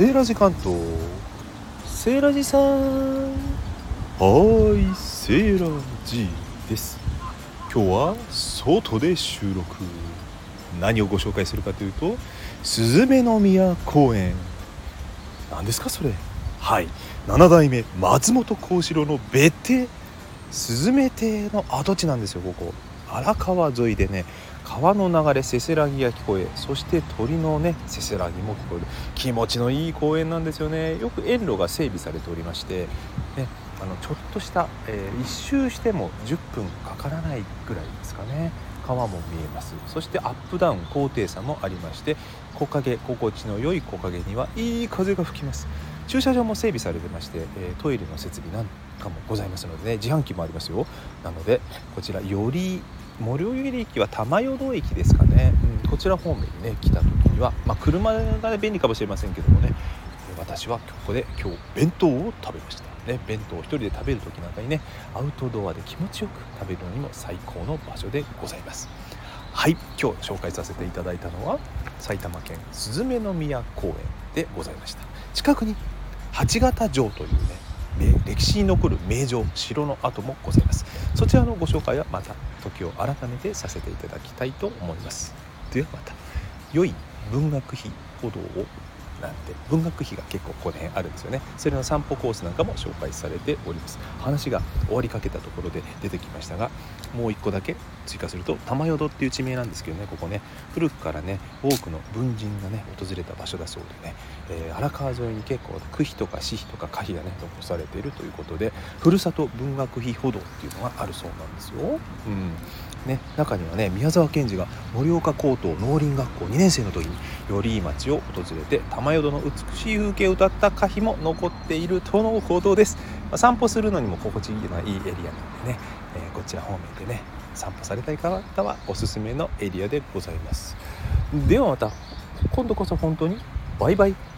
セーラジ関東。セーラジさん。はいセーラジです。今日は外で収録。何をご紹介するかというとスズメの宮公園。何ですかそれ。はい。7代目松本幸四郎の別邸。スズメ邸の跡地なんですよここ荒川沿いでね川の流れせせらぎが聞こえそして鳥のねせせらぎも聞こえる。気持ちのいい公園なんですよね。よく園路が整備されておりまして、ね、あのちょっとした、えー、一周しても10分かからないぐらいですかね。川も見えます。そしてアップダウン高低差もありまして木陰心地の良い木陰にはいい風が吹きます。駐車場も整備されてまして、えー、トイレの設備なんかもございますのでね自販機もありますよ。なのでこちらより森尾由駅は玉淀駅ですかね、うん、こちら方面にね来た時には、まあ、車がね便利かもしれませんけどもね。私はここで今日弁当を食べました。ね弁当を1人で食べる時なんかにねアウトドアで気持ちよく食べるのにも最高の場所でございます。はい今日紹介させていただいたのは埼玉県すずめの宮公園でございました。近くに八形城というね歴史に残る名城城の跡もございます。そちらのご紹介はまた時を改めてさせていただきたいと思います。ではまた。良い文学費行動を。なんて文学費が結構この辺あるんですよね。それの散歩コースなんかも紹介されております。話が終わりかけたところで出てきましたがもう一個だけ追加すると玉淀っていう地名なんですけどねここね。古くからね多くの文人がね訪れた場所だそうでね、えー、荒川沿いに結構区碑とか私碑とか歌碑がね残されているということでふるさと文学費歩道っていうのがあるそうなんですよ。うん。ね、中にはね宮沢賢治が盛岡高等農林学校2年生の時に頼井町を訪れて玉淀の美しい風景を歌った歌碑も残っているとのことです、まあ、散歩するのにも心地いいのはいいエリアなんでね、えー、こちら方面でね散歩されたい方はおすすめのエリアでございます。ではまた今度こそ本当にバイバイ。